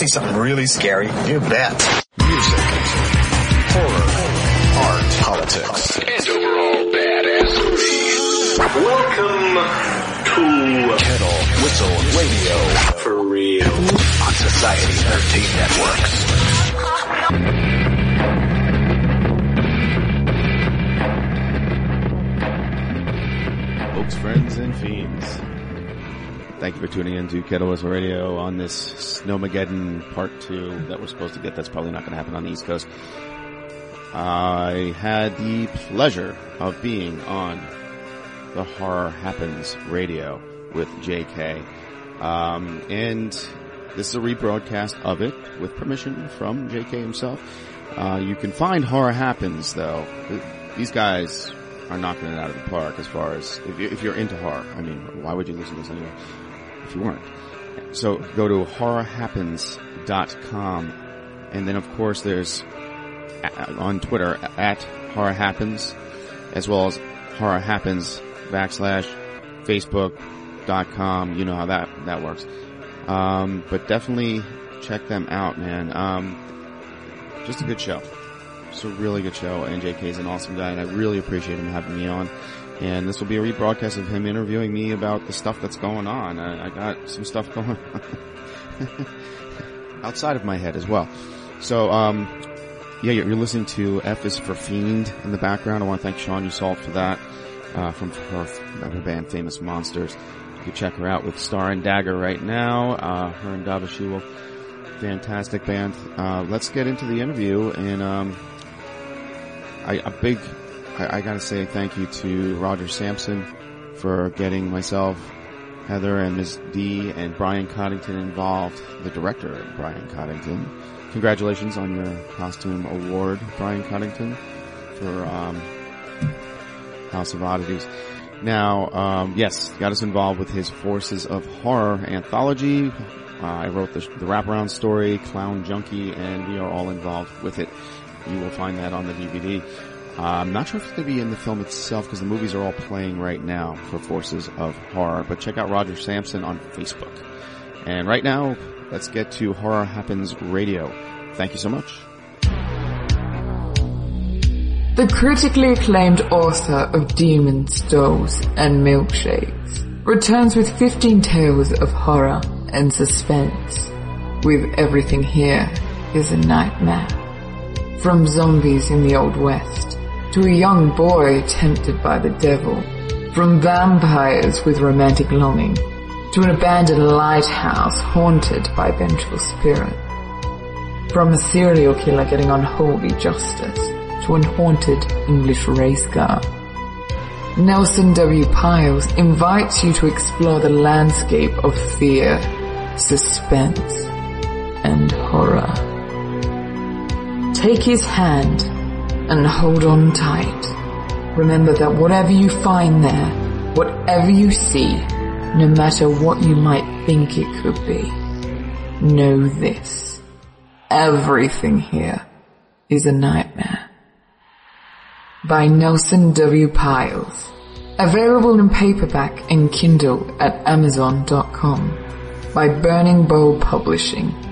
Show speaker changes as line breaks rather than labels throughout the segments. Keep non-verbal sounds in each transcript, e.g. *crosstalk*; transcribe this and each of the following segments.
see something really scary? You bet.
Music, horror, art, politics, and overall badassery.
Welcome to
Kettle Whistle Radio
For Real
on Society 13 Networks.
Folks, friends, and fiends. Thank you for tuning in to Kettle Whistle Radio on this Snowmageddon Part 2 that we're supposed to get. That's probably not going to happen on the East Coast. I had the pleasure of being on the Horror Happens Radio with JK. Um, and this is a rebroadcast of it with permission from JK himself. Uh, you can find Horror Happens though. These guys are knocking it out of the park as far as if, you, if you're into horror. I mean, why would you listen to this anyway if you weren't? So go to horrorhappens.com and then of course there's on Twitter at horror happens as well as horror happens backslash facebook.com. You know how that, that works. Um, but definitely check them out, man. Um, just a good show. It's a really good show, and JK is an awesome guy, and I really appreciate him having me on. And this will be a rebroadcast of him interviewing me about the stuff that's going on. I, I got some stuff *laughs* going outside of my head as well. So, um, yeah, you're you're listening to F is for Fiend in the background. I want to thank Sean Yseult for that, uh, from her, her band Famous Monsters. You can check her out with Star and Dagger right now. Uh, her and Dava She-Wolf. Fantastic band. Uh, let's get into the interview and, um, I, a big, I, gotta say thank you to Roger Sampson for getting myself, Heather and Ms. D and Brian Coddington involved, the director, Brian Coddington. Congratulations on your costume award, Brian Coddington, for, um, House of Oddities. Now, um, yes, got us involved with his Forces of Horror anthology. Uh, I wrote the, the wraparound story, Clown Junkie, and we are all involved with it. You will find that on the DVD. I'm not sure if it's going to be in the film itself because the movies are all playing right now for Forces of Horror. But check out Roger Sampson on Facebook. And right now, let's get to Horror Happens Radio. Thank you so much.
The critically acclaimed author of Demons, Dolls, and Milkshakes returns with 15 tales of horror and suspense. With everything here is a nightmare. From zombies in the Old West to a young boy tempted by the devil. From vampires with romantic longing to an abandoned lighthouse haunted by vengeful spirits, From a serial killer getting unholy justice to an haunted English race car. Nelson W. Pyles invites you to explore the landscape of fear, suspense, and horror. Take his hand and hold on tight. Remember that whatever you find there, whatever you see, no matter what you might think it could be, know this. Everything here is a nightmare. By Nelson W. Pyles. Available in paperback and Kindle at Amazon.com. By Burning Bulb Publishing.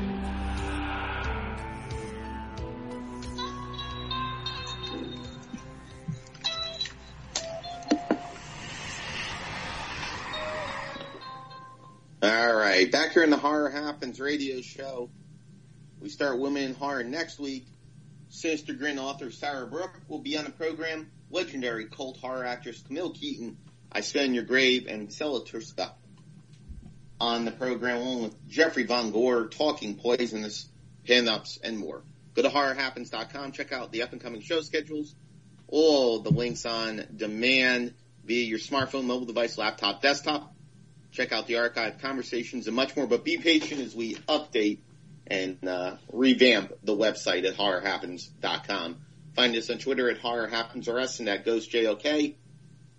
Back here in the Horror Happens radio show. We start Women in Horror next week. Sinister Grin author Sarah Brooke will be on the program. Legendary cult horror actress Camille Keaton, I on Your Grave, and Sella Turska on the program, along with Jeffrey Von Gore, Talking Poisonous, Pinups, and more. Go to horrorhappens.com, check out the up and coming show schedules, all the links on demand via your smartphone, mobile device, laptop, desktop. Check out the archived conversations and much more, but be patient as we update and uh, revamp the website at horrorhappens.com. Find us on Twitter at horrorhappensrs and at ghostjok.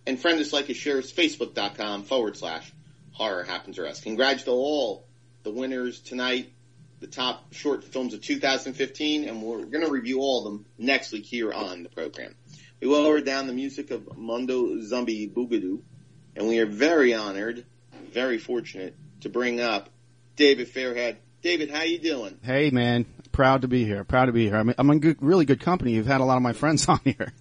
And friend us, like us, share us, facebook.com forward slash horrorhappensrs. Congrats to all the winners tonight, the top short films of 2015, and we're going to review all of them next week here on the program. We lowered down the music of Mondo Zombie Boogaloo, and we are very honored, very fortunate to bring up David Fairhead. David, how you doing?
Hey man, proud to be here. Proud to be here. I'm, I'm in good, really good company. You've had a lot of my friends *laughs* on here.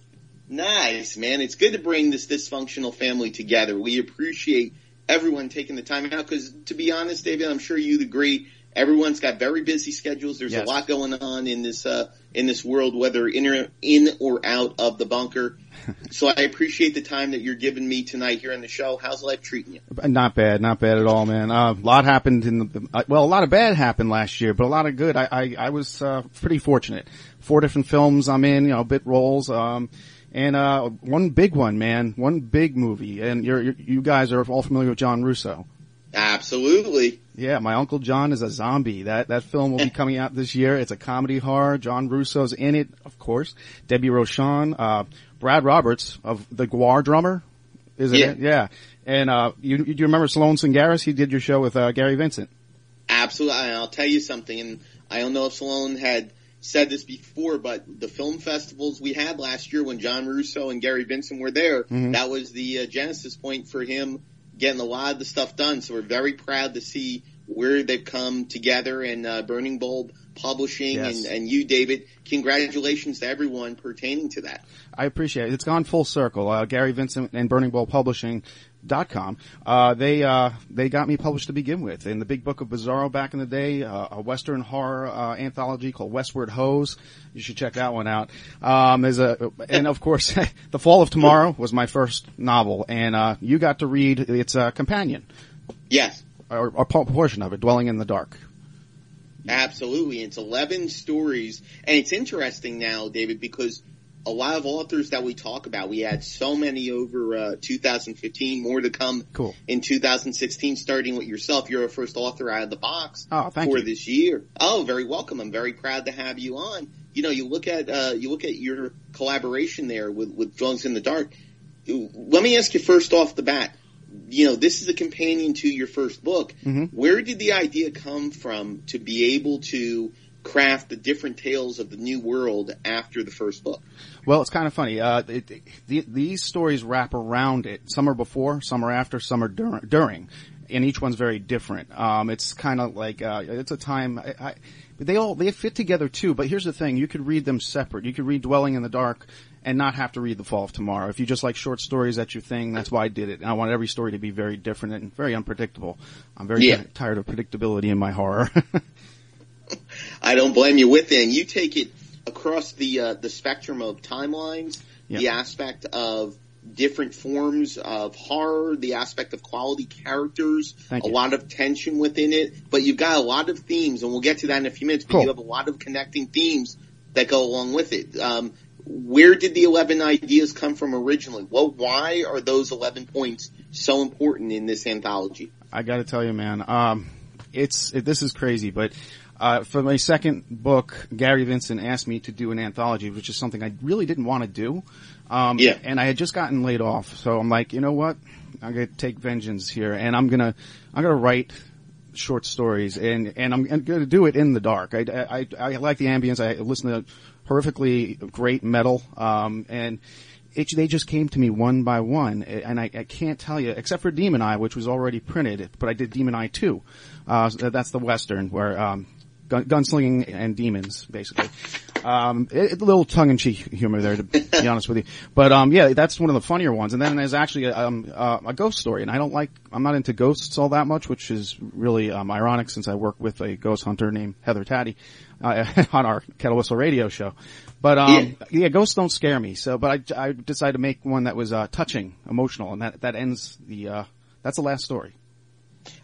Nice, man. It's good to bring this dysfunctional family together. We appreciate everyone taking the time out because, to be honest, David, I'm sure you'd agree. Everyone's got very busy schedules. There's
Yes.
a lot going on in this uh, in this world, whether in or, in or out of the bunker. *laughs* so I appreciate the time that you're giving me tonight here on the show. How's life treating you?
Not bad, not bad at all, man. Uh, a lot happened in the, uh, well, a lot of bad happened last year, but a lot of good. I, I, I was, uh, pretty fortunate. Four different films I'm in, you know, bit roles, um, and, uh, one big one, man. One big movie. And you're, you're, you guys are all familiar with John Russo.
Absolutely.
Yeah, my uncle John is a zombie. That that film will be *laughs* coming out this year. It's a comedy horror. John Russo's in it, of course. Debbie Rochon, uh, Brad Roberts of the GWAR drummer, is it?
Yeah.
Yeah. And uh, you you do you remember Sloan Singaris? He did your show with uh, Gary Vincent.
Absolutely. And I'll tell you something, and I don't know if Salone had said this before, but the film festivals we had last year when John Russo and Gary Vincent were there,
Mhm.
that was the uh, genesis point for him getting a lot of the stuff done. So we're very proud to see where they've come together and uh, Burning Bulb Publishing
Yes.
and, and you, David. Congratulations to everyone pertaining to that.
I appreciate it. It's gone full circle. Uh, Gary Vincent and Burning Bulb Publishing. Dot com. Uh, they, uh, they got me published to begin with in the big book of Bizarro back in the day, uh, a Western horror, uh, anthology called Westward Hose. You should check that one out. Um, a, and of course, *laughs* The Fall of Tomorrow was my first novel and, uh, you got to read its, uh, companion.
Yes.
Or, or a portion of it, Dwelling in the Dark.
Absolutely. It's 11 stories. And it's interesting now, David, because a lot of authors that we talk about, we had so many over uh, 2015, more to come
Cool.
in 2016, starting with yourself. You're a first author out of the box
Oh,
for
you.
this year. Oh, very welcome. I'm very proud to have you on. You know, you look at, uh, you look at your collaboration there with, with Dwellings in the Dark. Let me ask you first off the bat. You know, this is a companion to your first book.
Mhm.
Where did the idea come from to be able to craft the different tales of the new world after the first book?
Well, it's kind of funny. Uh, it, it- the, these stories wrap around it. Some are before, some are after, some are dur- during, and each one's very different. Um, it's kind of like uh, it's a time. I, I, they all they fit together too. But here's the thing: you could read them separate. You could read Dwelling in the Dark and not have to read The Fall of Tomorrow. If you just like short stories, that's your thing. That's why I did it. And I want every story to be very different and very unpredictable. I'm very
Yeah.
ti- tired of predictability in my horror. *laughs*
I don't blame you with it. And you take it across the uh, the spectrum of timelines, the aspect of different forms of horror, the aspect of quality characters,
Thank
a
you.
lot of tension within it. But you've got a lot of themes, and we'll get to that in a few minutes. But
Cool.
you have a lot of connecting themes that go along with it. Um, where did the 11 ideas come from originally? Well, why are those 11 points so important in this anthology?
I got to tell you, man, um, it's it, this is crazy, but uh, for my second book, Gary Vincent asked me to do an anthology, which is something I really didn't want to do. Um,
Yeah.
and I had just gotten laid off, so I'm like, you know what? I'm gonna take vengeance here, and I'm gonna I'm gonna write short stories, and and I'm, to do it in the dark. I, I I like the ambience. I listen to horrifically great metal, um, and it, they just came to me one by one, and I, I can't tell you, except for Demon Eye, which was already printed, but I did Demon Eye 2. Uh, that's the Western, where, um, gun, gunslinging and demons, basically. Um, it, a little tongue-in-cheek humor there, to be *laughs* honest with you. But, um, yeah, that's one of the funnier ones. And then there's actually a, um, uh, a ghost story, and I don't like, I'm not into ghosts all that much, which is really, um, ironic since I work with a ghost hunter named Heather Taddy, uh, *laughs* on our Kettle Whistle radio show. But, um, yeah. yeah. ghosts don't scare me. So, but I, I decided to make one that was, uh, touching, emotional, and that, that ends the, uh, that's the last story.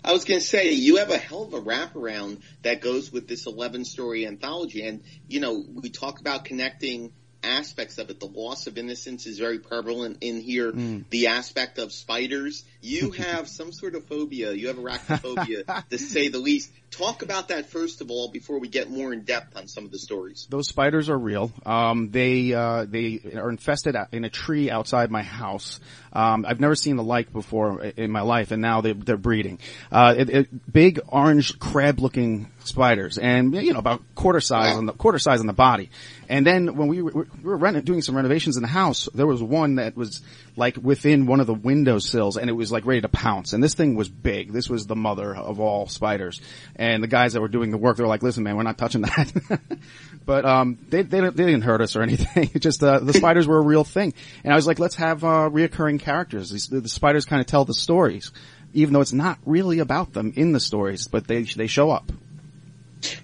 I was going to say, you have a hell of a wraparound that goes with this 11 story anthology. And, you know, we talk about connecting aspects of it. The loss of innocence is very prevalent in here. Mm. The aspect of spiders. You have some sort of phobia. You have arachnophobia, *laughs* to say the least. Talk about that first of all before we get more in depth on some of the stories.
Those spiders are real. Um, they uh, they are infested in a tree outside my house. Um, I've never seen the like before in my life, and now they, they're breeding. Uh, it, it, big orange crab-looking spiders, and you know about quarter size wow. on the quarter size on the body. And then when we were, we were doing some renovations in the house, there was one that was like within one of the window sills, and it was like ready to pounce. And this thing was big. This was the mother of all spiders. And the guys that were doing the work, they were like, "Listen, man, we're not touching that." *laughs* but um, they, they they didn't hurt us or anything. *laughs* just uh, the spiders were a real thing. And I was like, let's have uh, reoccurring characters. These, the spiders kind of tell the stories, even though it's not really about them in the stories, but they they show up.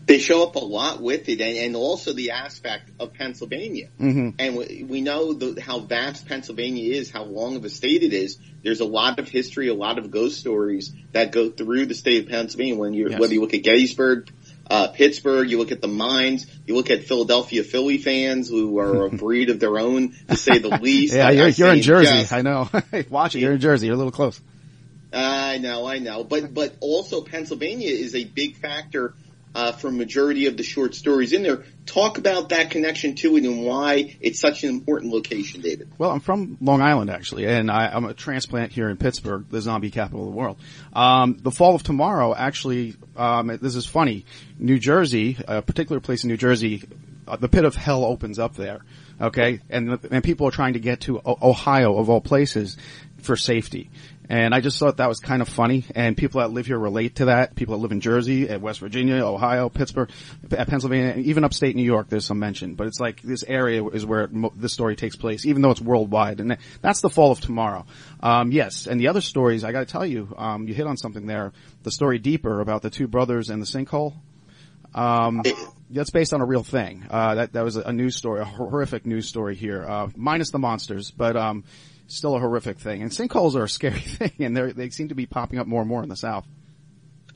They show up a lot with it, and, and also the aspect of Pennsylvania. Mm-hmm. And we, we know the, how vast Pennsylvania is, how long of a state it is. There's a lot of history, a lot of ghost stories that go through the state of Pennsylvania. When you yes. whether you look at Gettysburg, uh, Pittsburgh, you look at the mines, you look at Philadelphia Philly fans who are a *laughs* breed of their own, to say the *laughs* least.
yeah, you're, you're in Jersey. Just, I know. *laughs* Watch it. You're in Jersey. You're a little close.
I know, I know, but but also Pennsylvania is a big factor uh, for majority of the short stories in there. Talk about that connection to it and why it's such an important location, David.
Well, I'm from Long Island actually, and I, am a transplant here in Pittsburgh, the zombie capital of the world. Um, the Fall of Tomorrow actually, um, this is funny. New Jersey, a particular place in New Jersey, uh, the pit of hell opens up there. Okay, and and people are trying to get to Ohio of all places for safety. And I just thought that was kind of funny. And people that live here relate to that. People that live in Jersey, at West Virginia, Ohio, Pittsburgh, at Pennsylvania, even upstate New York, there's some mention. But it's like this area is where this story takes place, even though it's worldwide. And that's the fall of tomorrow. Um, yes. And the other stories, I gotta tell you, um, you hit on something there. The story deeper about the two brothers and the sinkhole. Um, that's based on a real thing. Uh, that, that was a news story, a horrific news story here, uh, minus the monsters, but, um, still a horrific thing. And sinkholes are a scary *laughs* thing, and they seem to be popping up more and more in the South.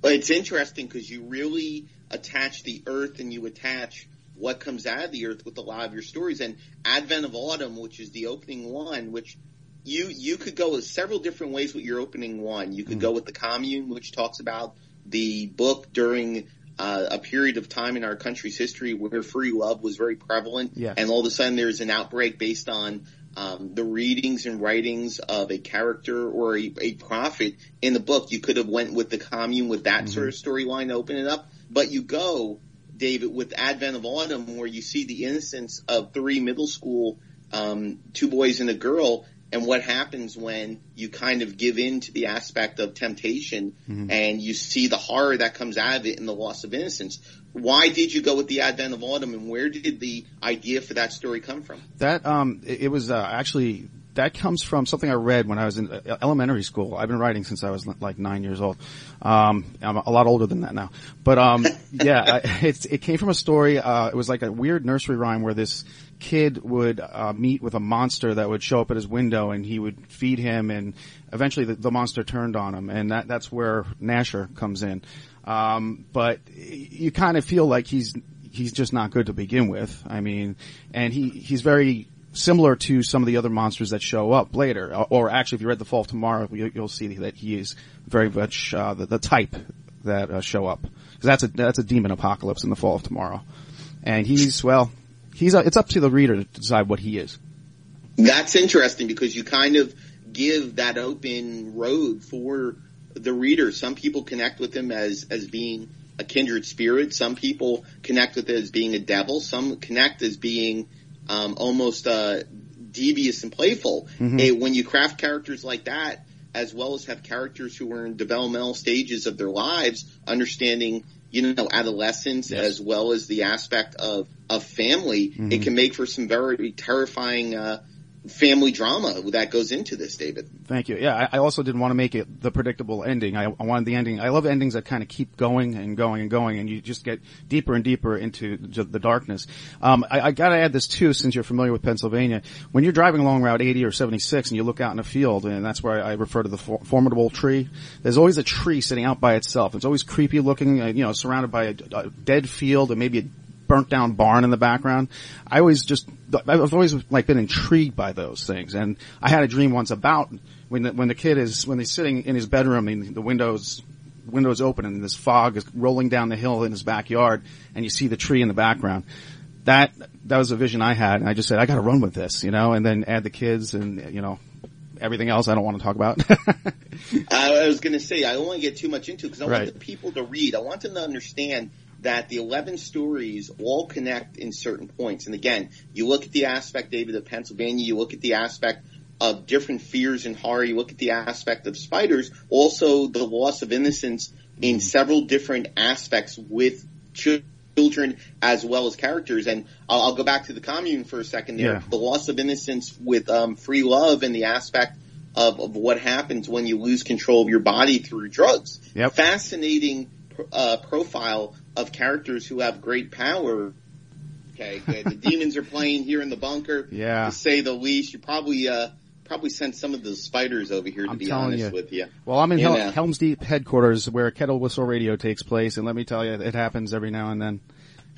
Well, it's interesting because you really attach the Earth and you attach what comes out of the Earth with a lot of your stories. And Advent of Autumn, which is the opening one, which you you could go several different ways with your opening one. You could mm-hmm. go with the Commune, which talks about the book during uh, a period of time in our country's history where free love was very prevalent,
yes.
and all of a sudden there's an outbreak based on um, the readings and writings of a character or a, a, prophet in the book. You could have went with the commune with that mm-hmm. sort of storyline to open it up, but you go, David, with Advent of Autumn, where you see the innocence of three middle school, um, two boys and a girl, and what happens when you kind of give in to the aspect of temptation mm-hmm. and you see the horror that comes out of it and the loss of innocence. Why did you go with the advent of autumn and where did the idea for that story come from?
That, um, it, was, uh, actually, that comes from something I read when I was in uh, elementary school. I've been writing since I was like nine years old. Um, I'm a lot older than that now, but, um, *laughs* yeah, it, it came from a story, uh, it was like a weird nursery rhyme where this kid would uh, meet with a monster that would show up at his window and he would feed him and eventually the, the monster turned on him and that that's where Nasher comes in. Um, but you kind of feel like he's he's just not good to begin with. I mean, and he he's very similar to some of the other monsters that show up later. Or, actually, if you read The Fall of Tomorrow, you, will see that he is very much uh, the, the, type that uh, show up because that's a that's a demon apocalypse in The Fall of Tomorrow, and he's well he's a, it's up to the reader to decide what he is.
That's interesting because you kind of give that open road for the reader. Some people connect with him as as being a kindred spirit. Some people connect with it as being a devil. Some connect as being um, almost uh, devious and playful.
Mhm.
Eh, when you craft characters like that, as well as have characters who are in developmental stages of their lives, understanding you know adolescence
Yes.
as well as the aspect of of family,
Mhm.
it can make for some very terrifying. Uh, family drama that goes into this, David.
Thank you. Yeah, I, I also didn't want to make it the predictable ending. I, I wanted the ending. I love endings that kind of keep going and going and going, and you just get deeper and deeper into the darkness. Um, I, I got to add this too, since you're familiar with Pennsylvania. When you're driving along Route 80 or 76, and you look out in a field, and that's where I, refer to the for- formidable tree. There's always a tree sitting out by itself. It's always creepy looking, uh, you know, surrounded by a, a dead field and maybe a burnt down barn in the background. I always just, I've always like been intrigued by those things. And I had a dream once about when the, when the kid is, when he's sitting in his bedroom and the windows, windows open and this fog is rolling down the hill in his backyard and you see the tree in the background. That, that was a vision I had and I just said, I gotta run with this, you know, and then add the kids and, you know, everything else I don't want to talk about. *laughs*
I was going to say I don't want to get too much into it because I
Right.
want the people to read. I want them to understand that the 11 stories all connect in certain points. And again, you look at the aspect, David, of Pennsylvania, you look at the aspect of different fears and horror, you look at the aspect of spiders, also the loss of innocence in several different aspects with children as well as characters. And I'll, I'll go back to the commune for a second there.
Yeah.
The loss of innocence with um, free love and the aspect of, of what happens when you lose control of your body through drugs.
Yep.
Fascinating uh, profile of characters who have great power. Okay, good. *laughs* the demons are playing here in the bunker.
Yeah.
To say the least, you probably uh, probably sent some of the spiders over here to
I'm
be honest
you.
with you.
Well, I'm in Hel-
know.
Helm's Deep headquarters where Kettle Whistle Radio takes place, and let me tell you, it happens every now and then.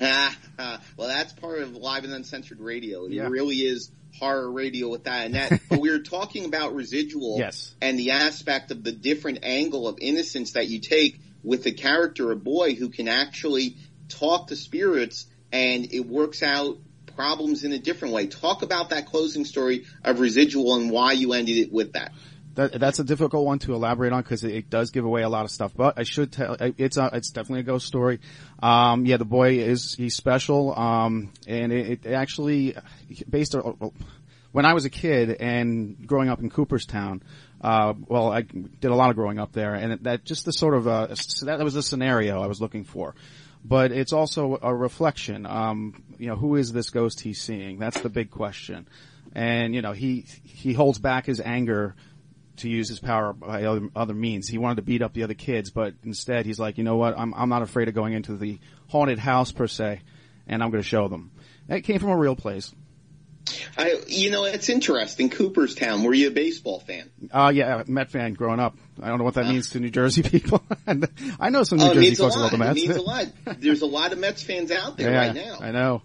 *laughs*
well, that's part of live and uncensored radio. It
Yeah.
really is horror radio with that and that. but we were talking about residual *laughs*
Yes.
and the aspect of the different angle of innocence that you take with the character, a boy who can actually talk to spirits and it works out problems in a different way. Talk about that closing story of residual and why you ended it with that.
That, that's a difficult one to elaborate on because it, it does give away a lot of stuff. But I should tell, it's a, it's definitely a ghost story. Um, yeah, the boy is, he's special. Um, and it, it actually, based on, when I was a kid and growing up in Cooperstown, uh, well, I did a lot of growing up there and that just the sort of, uh, that was the scenario I was looking for. But it's also a reflection. Um, you know, who is this ghost he's seeing? That's the big question. And, you know, he, he holds back his anger to use his power by other, other means. He wanted to beat up the other kids, but instead he's like, you know what? I'm, I'm not afraid of going into the haunted house per se, and I'm going to show them. That came from a real place.
I, you know, it's interesting. Cooperstown, were you a baseball fan?
Uh, yeah, Met fan growing up. I don't know what that means to New Jersey *laughs* people. and I know some New
oh, it
Jersey folks love the
It
Mets.
means a lot. *laughs* There's a lot of Mets fans out there
yeah,
right now.
I know.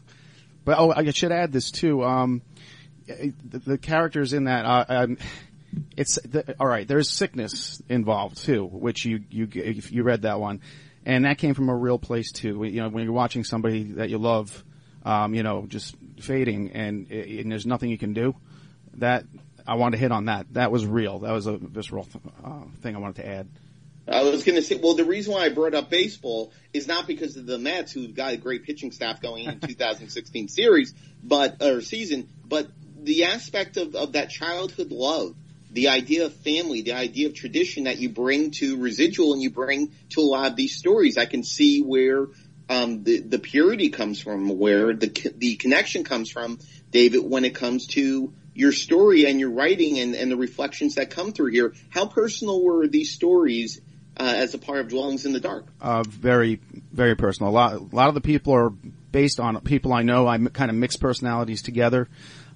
But oh, I should add this too. Um, the, the characters in that, uh, um, it's the, all right. There's sickness involved too, which you you if you read that one, and that came from a real place too. You know, when you're watching somebody that you love, um, you know, just fading, and, and there's nothing you can do. That I wanted to hit on that. That was real. That was a visceral uh, thing I wanted to add.
I was going to say, well, the reason why I brought up baseball is not because of the Mets, who've got a great pitching staff going in *laughs* 2016 series, but or season, but the aspect of, of that childhood love, the idea of family, the idea of tradition that you bring to residual and you bring to a lot of these stories. I can see where um, the the purity comes from, where the the connection comes from, David, when it comes to your story and your writing and, and the reflections that come through here. How personal were these stories uh, as a part of Dwellings in the Dark?
uh, very, very personal. A lot, a lot of the people are based on people I know. I kind of mix personalities together.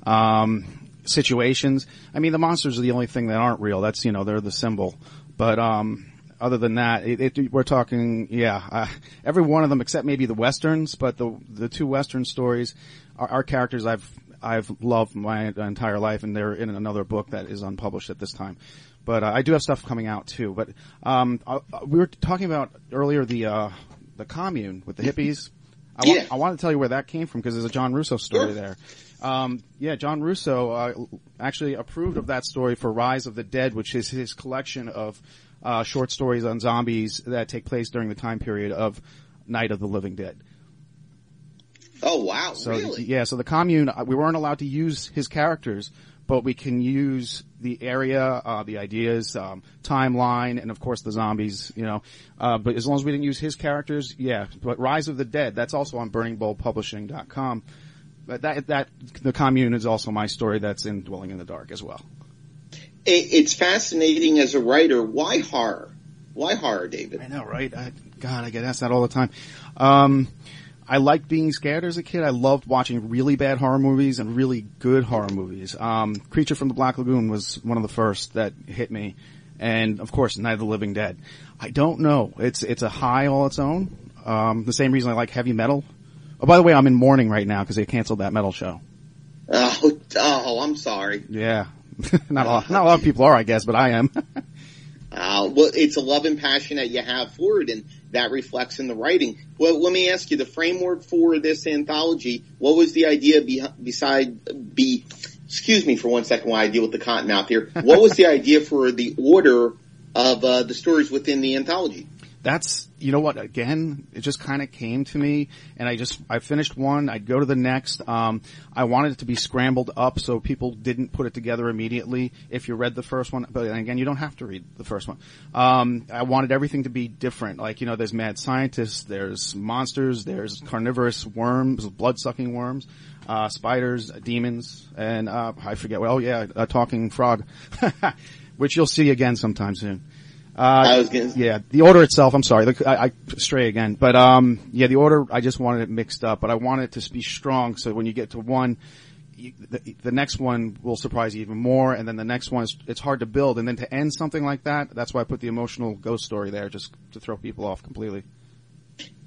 Um, situations. I mean, the monsters are the only thing that aren't real. That's, you know, they're the symbol. But, um, other than that, it, it, we're talking, yeah, uh, every one of them except maybe the westerns, but the, the two western stories are, are characters I've, I've loved my entire life and they're in another book that is unpublished at this time. But uh, I do have stuff coming out too. But um, uh, we were talking about earlier the uh, the commune with the hippies. I,
Yeah.
want, I want to tell you where that came from because there's a John Russo story
Sure.
there. Um, yeah, John Russo uh, actually approved of that story for Rise of the Dead, which is his collection of uh, short stories on zombies that take place during the time period of Night of the Living Dead.
Oh wow,
So
really?
yeah, so the commune uh, we weren't allowed to use his characters, but we can use the area, uh, the ideas, um, timeline, and of course the zombies. You know, uh, but as long as we didn't use his characters, yeah. But Rise of the Dead, that's also on BurningBulbPublishing.com. But that that the commune is also my story. That's in Dwelling in the Dark as well.
It, it's fascinating as a writer. Why horror? Why horror, David?
I know, right? I, God, I get asked that all the time. Um, I liked being scared as a kid. I loved watching really bad horror movies and really good horror movies. Um, Creature from the Black Lagoon was one of the first that hit me. And of course, Night of the Living Dead. I don't know. It's, it's a high all its own. Um, the same reason I like heavy metal. Oh, by the way, I'm in mourning right now because they canceled that metal show.
Oh, oh, I'm sorry.
Yeah. *laughs* not a lot, not a lot of people are, I guess, but I am. *laughs*
Uh, well, it's a love and passion that you have for it, and that reflects in the writing. Well, let me ask you, the framework for this anthology, what was the idea be, beside, be, excuse me for one second while I deal with the cotton mouth here. What was the *laughs* idea for the order of, uh, the stories within the anthology?
That's you know what again it just kind of came to me and i just i finished one i'd go to the next um i wanted it to be scrambled up so people didn't put it together immediately if you read the first one but again you don't have to read the first one. Um i wanted everything to be different like you know there's mad scientists there's monsters there's carnivorous worms blood sucking worms uh spiders demons and uh i forget well oh yeah a talking frog *laughs* which you'll see again sometime soon uh,
I was gonna-
yeah, the order itself, I'm sorry, the, I, I stray again, but um, yeah, the order, I just wanted it mixed up, but I wanted it to be strong, so when you get to one, you, the, the next one will surprise you even more, and then the next one is, it's hard to build, and then to end something like that, that's why I put the emotional ghost story there, just to throw people off completely.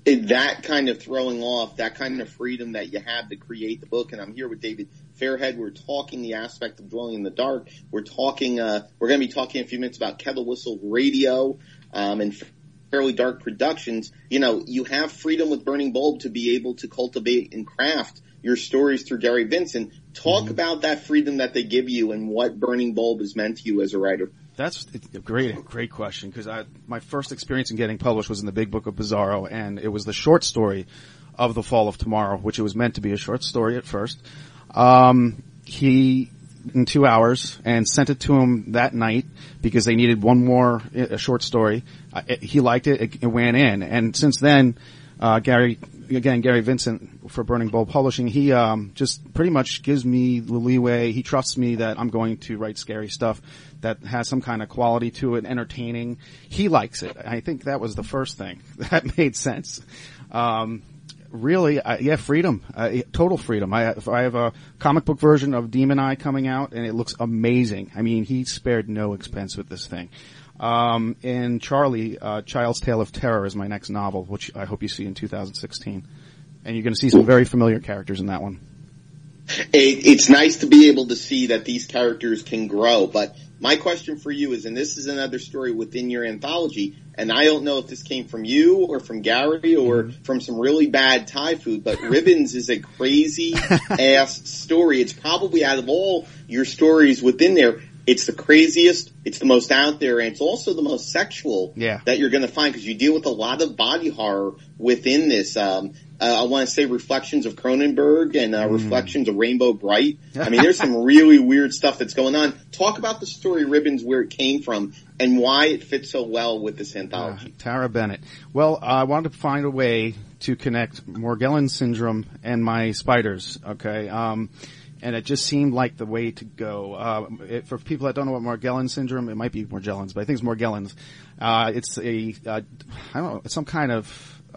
that kind of throwing off, that kind of freedom that you have to create the book. And I'm here with David Fairhead. We're talking the aspect of dwelling in the dark. We're talking, uh, we're going to be talking in a few minutes about Kettle Whistle Radio, um, and fairly dark productions. You know, you have freedom with Burning Bulb to be able to cultivate and craft your stories through Gary Vincent. Talk about that freedom that they give you and what Burning Bulb has meant to you as a writer.
That's a great, great question because I my first experience in getting published was in the Big Book of Bizarro, and it was the short story of the Fall of Tomorrow, which it was meant to be a short story at first. Um, he in two hours and sent it to him that night because they needed one more a short story. It- he liked it; it, it went in, and since then, uh, Gary again Gary Vincent for Burning Bulb Publishing, he um, just pretty much gives me the leeway. He trusts me that I'm going to write scary stuff that has some kind of quality to it, entertaining. He likes it. I think that was the first thing *laughs* that made sense. Um, really, uh, yeah, freedom, uh, total freedom. I, I have a comic book version of Demon Eye coming out, and it looks amazing. I mean, he spared no expense with this thing. Um, and Charlie, uh, Child's Tale of Terror is my next novel, which I hope you see in 2016. And you're going to see some very familiar characters in that one.
It, it's nice to be able to see that these characters can grow. But my question for you is, and this is another story within your anthology, and I don't know if this came from you or from Gary or mm-hmm. from some really bad Thai food, but Ribbons is a crazy *laughs* ass story. It's probably out of all your stories within there, it's the craziest, it's the most out there, and it's also the most sexual
Yeah.
that you're going to find because you deal with a lot of body horror within this. Um, uh, I want to say reflections of Cronenberg and uh, reflections of Rainbow Brite. I mean, there's *laughs* some really weird stuff that's going on. Talk about the story Ribbons, where it came from, and why it fits so well with this anthology.
Tara Bennett. Well, I wanted to find a way to connect Morgellon syndrome and my spiders. Okay. Um, and it just seemed like the way to go. Uh, it, for people that don't know what Morgellon syndrome, it might be Morgellons, but I think it's Morgellons. Uh, it's a, uh, I don't know, some kind of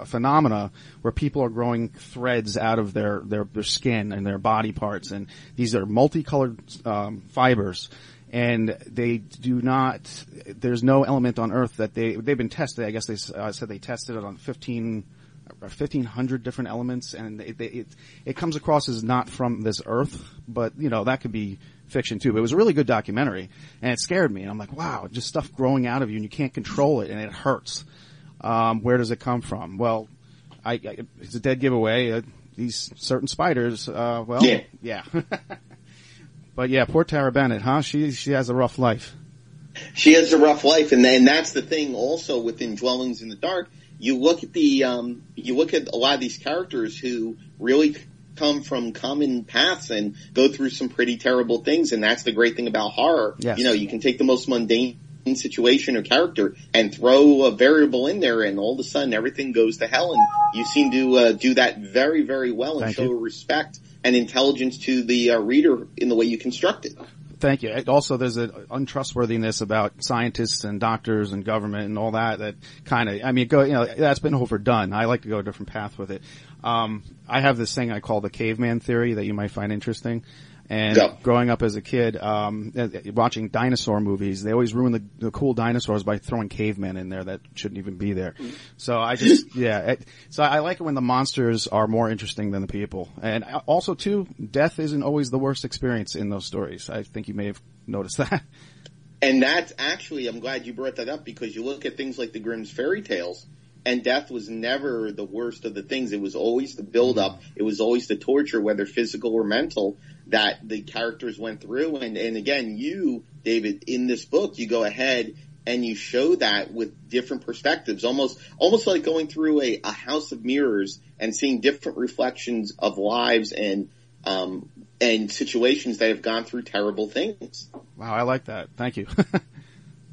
phenomena where people are growing threads out of their, their, their skin and their body parts, and these are multicolored um, fibers and they do not. There's no element on Earth that they they've been tested. I guess they uh, said they tested it on 15. 1500 different elements and it, it, it comes across as not from this earth, but you know, that could be fiction too. But it was a really good documentary and it scared me and I'm like, wow, just stuff growing out of you and you can't control it and it hurts. Um, where does it come from? Well, I, I it's a dead giveaway. Uh, these certain spiders, uh, well,
Yeah.
yeah. *laughs* but yeah, poor Tara Bennett, huh? She, she has a rough life.
She has a rough life, and and that's the thing. Also, within Dwellings in the Dark, you look at the um, you look at a lot of these characters who really come from common paths and go through some pretty terrible things, and that's the great thing about horror.
Yes.
You know, you can take the most mundane situation or character and throw a variable in there, and all of a sudden everything goes to hell. And you seem to uh, do that very, very well and
Thank
show
you.
respect and intelligence to the uh, reader in the way you construct it.
Thank you. Also, there's an untrustworthiness about scientists and doctors and government and all that. That kind of, I mean, go, you know, that's been overdone. I like to go a different path with it. Um, I have this thing I call the caveman theory that you might find interesting. And growing up as a kid, um, uh, watching dinosaur movies, they always ruin the, the cool dinosaurs by throwing cavemen in there that shouldn't even be there. So I just, *laughs* yeah. It, so I like it when the monsters are more interesting than the people. And also too, death isn't always the worst experience in those stories. I think you may have noticed that. *laughs*
And that's actually, I'm glad you brought that up because you look at things like the Grimm's fairy tales, and death was never the worst of the things. It was always the build up. It was always the torture, whether physical or mental, that the characters went through. And, and again, you, David, in this book, you go ahead and you show that with different perspectives, almost, almost like going through a, a house of mirrors and seeing different reflections of lives and, um, and situations that have gone through terrible things.
Wow, I like that. Thank you. *laughs*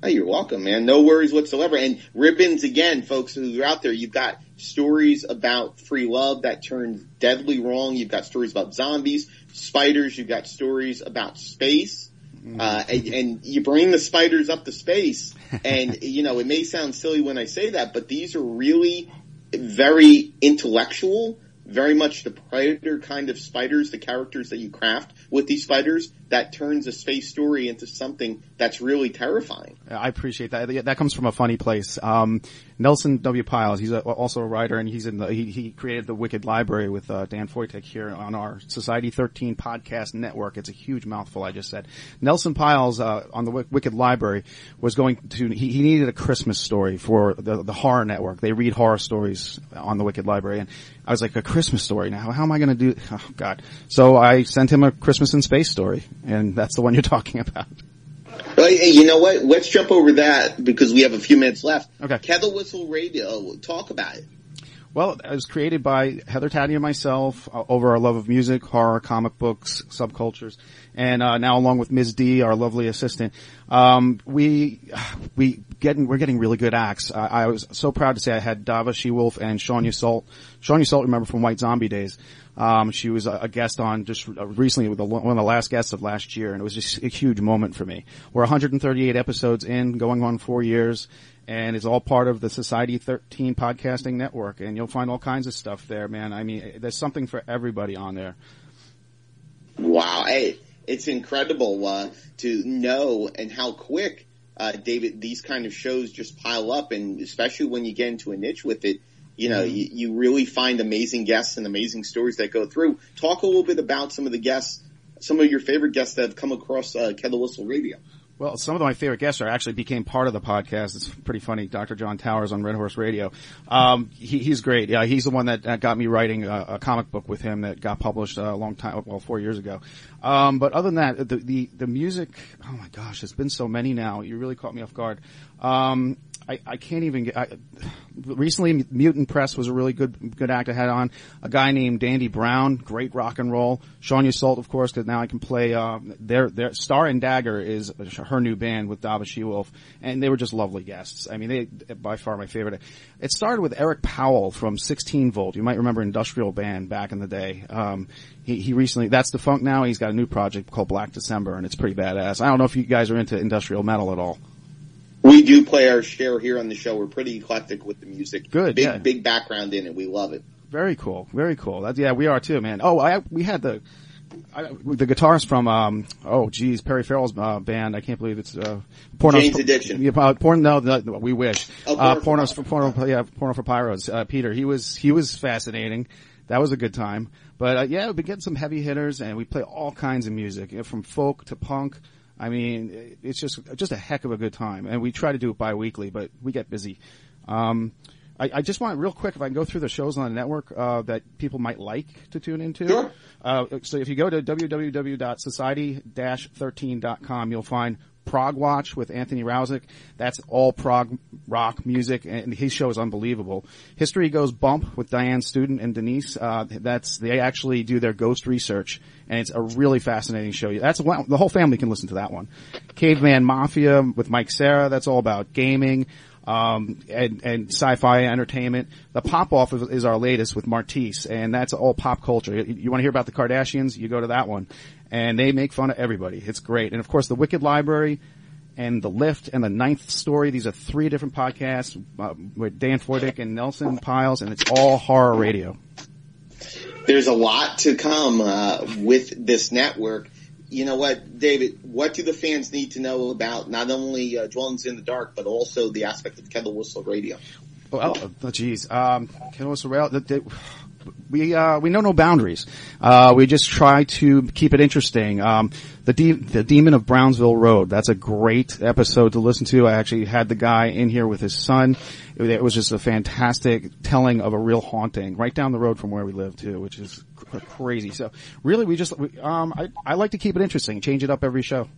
Oh, you're welcome, man. No worries whatsoever. And ribbons again, folks who are out there, you've got stories about free love that turns deadly wrong. You've got stories about zombies, spiders. You've got stories about space. Uh, and, and you bring the spiders up to space and, *laughs* you know, it may sound silly when I say that, but these are really very intellectual, very much the predator kind of spiders, the characters that you craft with these spiders that turns a space story into something that's really terrifying.
I appreciate that. That comes from a funny place. Um, Nelson W. Pyles, he's a, also a writer, and he's in the he, he created the Wicked Library with uh, Dan Foytik here on our Society 13 podcast network. It's a huge mouthful, I just said. Nelson Pyles uh, on the Wick- Wicked Library was going to he, he needed a Christmas story for the the horror network. They read horror stories on the Wicked Library, and I was like, a Christmas story now? How am I going to do? Oh God! So I sent him a Christmas in Space story, and that's the one you're talking about.
Well, you know what? Let's jump over that because we have a few minutes left.
Okay.
Kettle Whistle Radio, talk about it.
Well, it was created by Heather Taddy and myself uh, over our love of music, horror, comic books, subcultures, and uh, now along with Ms. D, our lovely assistant, um, we we getting we're getting really good acts. I, I was so proud to say I had Dava She-Wolf and Sean Yseult. Sean Yseult, remember from White Zombie days. Um, she was a, a guest on just uh, recently with one of the last guests of last year, and it was just a huge moment for me. We're 138 episodes in, going on four years and it's all part of the Society 13 podcasting network. And you'll find all kinds of stuff there, man. I mean, there's something for everybody on there.
Wow, hey, it's incredible uh, to know and how quick, uh, David, these kind of shows just pile up, and especially when you get into a niche with it. You know, you, you really find amazing guests and amazing stories that go through. Talk a little bit about some of the guests, some of your favorite guests that have come across uh, Kettle Whistle Radio.
Well, some of my favorite guests are actually became part of the podcast. It's pretty funny. Dr. John Towers on Red Horse Radio. Um, he, he's great. Yeah, he's the one that, got me writing a, a comic book with him that got published a long time, well, four years ago. Um, but other than that, the, the, the music, oh my gosh, it's been so many now. You really caught me off guard. Um, I, I can't even get, I, recently Mutant Press was a really good, good act I had on. A guy named Dandy Brown, great rock and roll. Sean Yseult, of course, cause now I can play, uh, their, their Star and Dagger is her new band with Dava She-Wolf. And they were just lovely guests. I mean, they, by far my favorite. It started with Eric Powell from 16 Volt. You might remember Industrial Band back in the day. Um, he, he recently, that's the funk now. He's got a new project called Black December and it's pretty badass. I don't know if you guys are into industrial metal at all.
We do play our share here on the show. We're pretty eclectic with the music.
Good,
big
yeah.
big background in it. We love it.
Very cool. Very cool. That, yeah, we are too, man. Oh, I, we had the, I, the guitarist from, um, oh geez, Perry Farrell's, uh, band. I can't believe it's, uh, Pornos.
Jane's Addiction.
Yeah, uh, porn, no, no, we wish.
Oh,
uh,
Porno
for, porno, yeah, porno for pyros. Uh, Peter, he was, he was fascinating. That was a good time. But, uh, yeah, we've been getting some heavy hitters and we play all kinds of music, you know, from folk to punk. I mean, it's just, just a heck of a good time. And we try to do it bi-weekly, but we get busy. Um, I, I just want real quick if I can go through the shows on the network uh, that people might like to tune into.
Sure.
Uh, so if you go to www.society-13.com, you'll find Prog Watch with Anthony Rousick. That's all prog rock music, and his show is unbelievable. History Goes Bump with Diane Student and Denise. Uh, that's they actually do their ghost research, and it's a really fascinating show. That's the whole family can listen to that one. Caveman Mafia with Mike Sarah. That's all about gaming um, and, and sci-fi entertainment. The Pop Off is, is, our latest with Martise, and that's all pop culture. You, you want to hear about the Kardashians? You go to that one, and they make fun of everybody. It's great, and of course, the Wicked Library. And the Lift and the Ninth Story. These are three different podcasts uh, with Dan Foytik and Nelson Pyles, and it's all horror radio.
There's a lot to come uh, with this network you know what, David? What do the fans need to know about not only uh, Dwellings in the Dark, but also the aspect of Kettle Whistle Radio?
Well, oh, geez, um, Kettle Whistle Radio. We uh, we know no boundaries. Uh, we just try to keep it interesting. Um, the de- the Demon of Brownsville Road. That's a great episode to listen to. I actually had the guy in here with his son. It, it was just a fantastic telling of a real haunting right down the road from where we live too, which is crazy. So really, we just, we, um, I, I like to keep it interesting, change it up every show.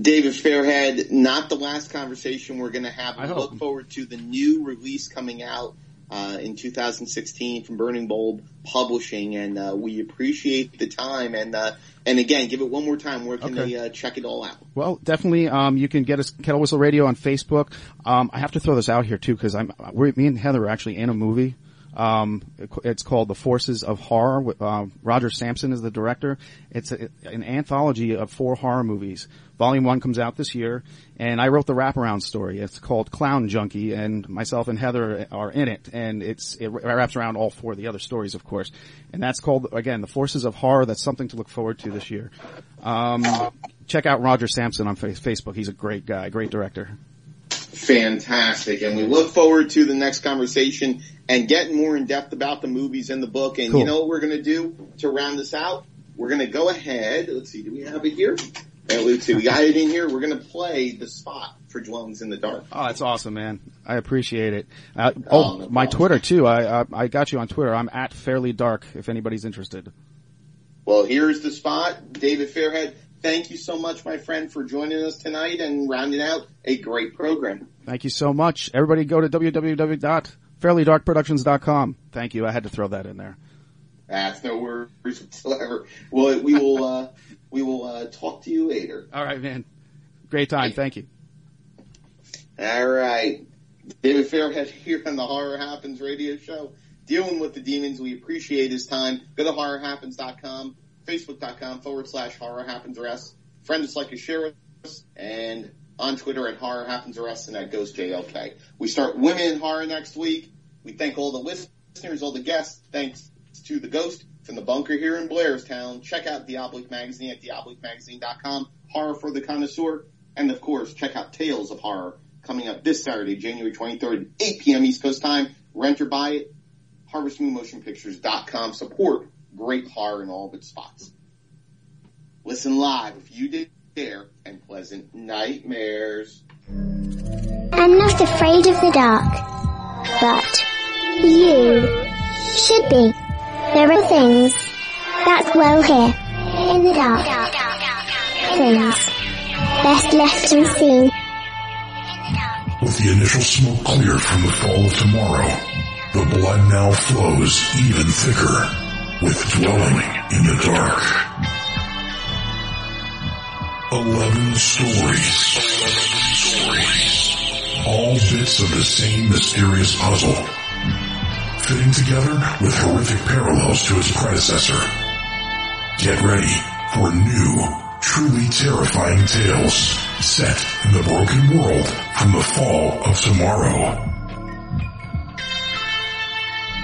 David Fairhead, not the last conversation we're going to have. I look forward to the new release coming out uh, in 2016 from Burning Bulb Publishing, and uh, we appreciate the time. And uh, and again, give it one more time. Where can okay. they uh, check it all out?
Well, definitely, um, you can get us Kettle Whistle Radio on Facebook. Um, I have to throw this out here too because I'm me and Heather are actually in a movie um, it's called The Forces of Horror. Uh, Roger Sampson is the director. It's a, an anthology of four horror movies. Volume one comes out this year, and I wrote the wraparound story. It's called Clown Junkie, and myself and Heather are in it, and it's it wraps around all four of the other stories, of course. And that's called again The Forces of Horror. That's something to look forward to this year. Um, check out Roger Sampson on Facebook. He's a great guy, great director
fantastic. And we look forward to the next conversation and getting more in depth about the movies in the book. And cool. you know what we're going to do to round this out? We're going to go ahead. Let's see. Do we have it here? And let's. We got it in here. We're going to play the spot for Dwellings in the Dark.
Oh, that's awesome, man. I appreciate it. Uh, oh, oh no my Twitter too. I, I, I got you on Twitter. I'm at Fairly Dark if anybody's interested.
Well, here's the spot. David Fairhead, thank you so much, my friend, for joining us tonight and rounding out a great program.
Thank you so much. Everybody go to www.fairlydarkproductions.com. Thank you. I had to throw that in there.
That's no worries whatsoever. Well, we will, uh, we will, uh, talk to you later.
All right, man. Great time. Thank you.
All right. David Fairhead here on the Horror Happens radio show. Dealing with the demons. We appreciate his time. Go to horrorhappens.com facebook.com forward slash horror happens us. Friend us like a share us, and on Twitter at horror happens us and at ghost JLK. We start women in horror next week. We thank all the listeners, all the guests. Thanks to the ghost from the bunker here in Blairstown. Check out Diabolique Magazine at diaboliquemagazine.com. Horror for the connoisseur. And of course, check out Tales of Horror coming up this Saturday, January 23rd, 8 p.m. East Coast time. Rent or buy it. HarvestMoonMotionPictures.com. Support great horror in all of its spots. Listen live if you dare, and pleasant nightmares.
I'm not afraid of the dark, but you should be. There are things that dwell here in the dark. Things best left unseen.
With the initial smoke cleared from the fall of tomorrow, the blood now flows even thicker with Dwelling in the Dark. Eleven stories. Stories all bits of the same mysterious puzzle. Fitting together with horrific parallels to its predecessor. Get ready for new, truly terrifying tales set in the broken world from the fall of tomorrow.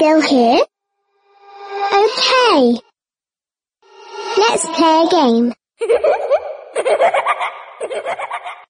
Still here? Okay. Let's play a game. *laughs*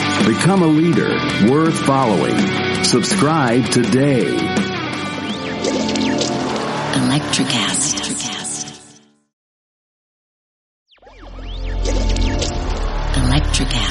Become a leader worth following. Subscribe today.
Electricast. Electricast.